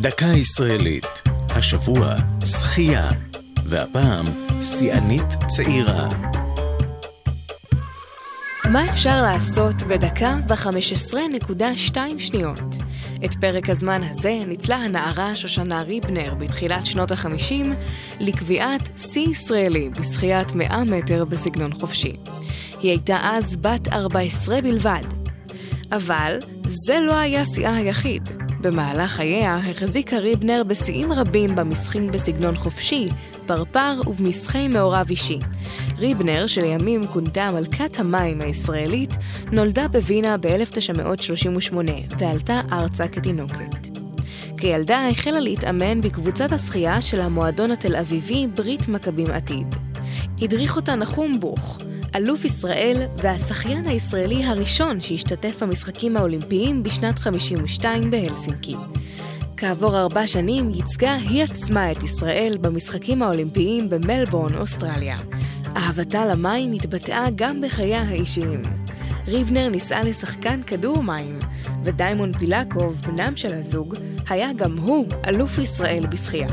דקה ישראלית. השבוע שחייה, והפעם שיאנית צעירה. מה אפשר לעשות בדקה ו-15.2 שניות? את פרק הזמן הזה ניצלה הנערה שושנה ריבנר בתחילת שנות ה-50 לקביעת שיא ישראלי בשחיית 100 מטר בסגנון חופשי. היא הייתה אז בת 14 בלבד. אבל זה לא היה שיאה היחיד. במהלך חייה החזיקה ריבנר בשיאים רבים במשחים בסגנון חופשי, פרפר ובמשחי מעורב אישי. ריבנר, שלימים כונתה מלכת המים הישראלית, נולדה בווינה ב-1938 ועלתה ארצה כתינוקת. כילדה החלה להתאמן בקבוצת השחייה של המועדון התל אביבי ברית מכבים עתיד. הדריך אותה נחום בוך, אלוף ישראל והשחיין הישראלי הראשון שהשתתף במשחקים האולימפיים בשנת 52 בהלסינקי. כעבור ארבע שנים ייצגה היא עצמה את ישראל במשחקים האולימפיים במלבורן, אוסטרליה. אהבתה למים התבטאה גם בחייה האישיים. ריבנר נישאה לשחקן כדור מים, ודיימון פילקוב, בנם של הזוג, היה גם הוא אלוף ישראל בשחייה.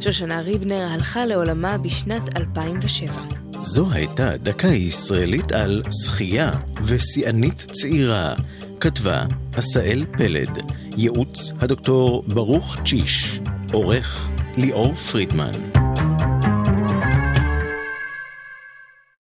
שושנה ריבנר הלכה לעולמה בשנת 2007. זו הייתה דקה ישראלית על שחייה ושיאנית צעירה. כתבה עשאל פלד, ייעוץ הדוקטור ברוך צ'יש, עורך ליאור פרידמן.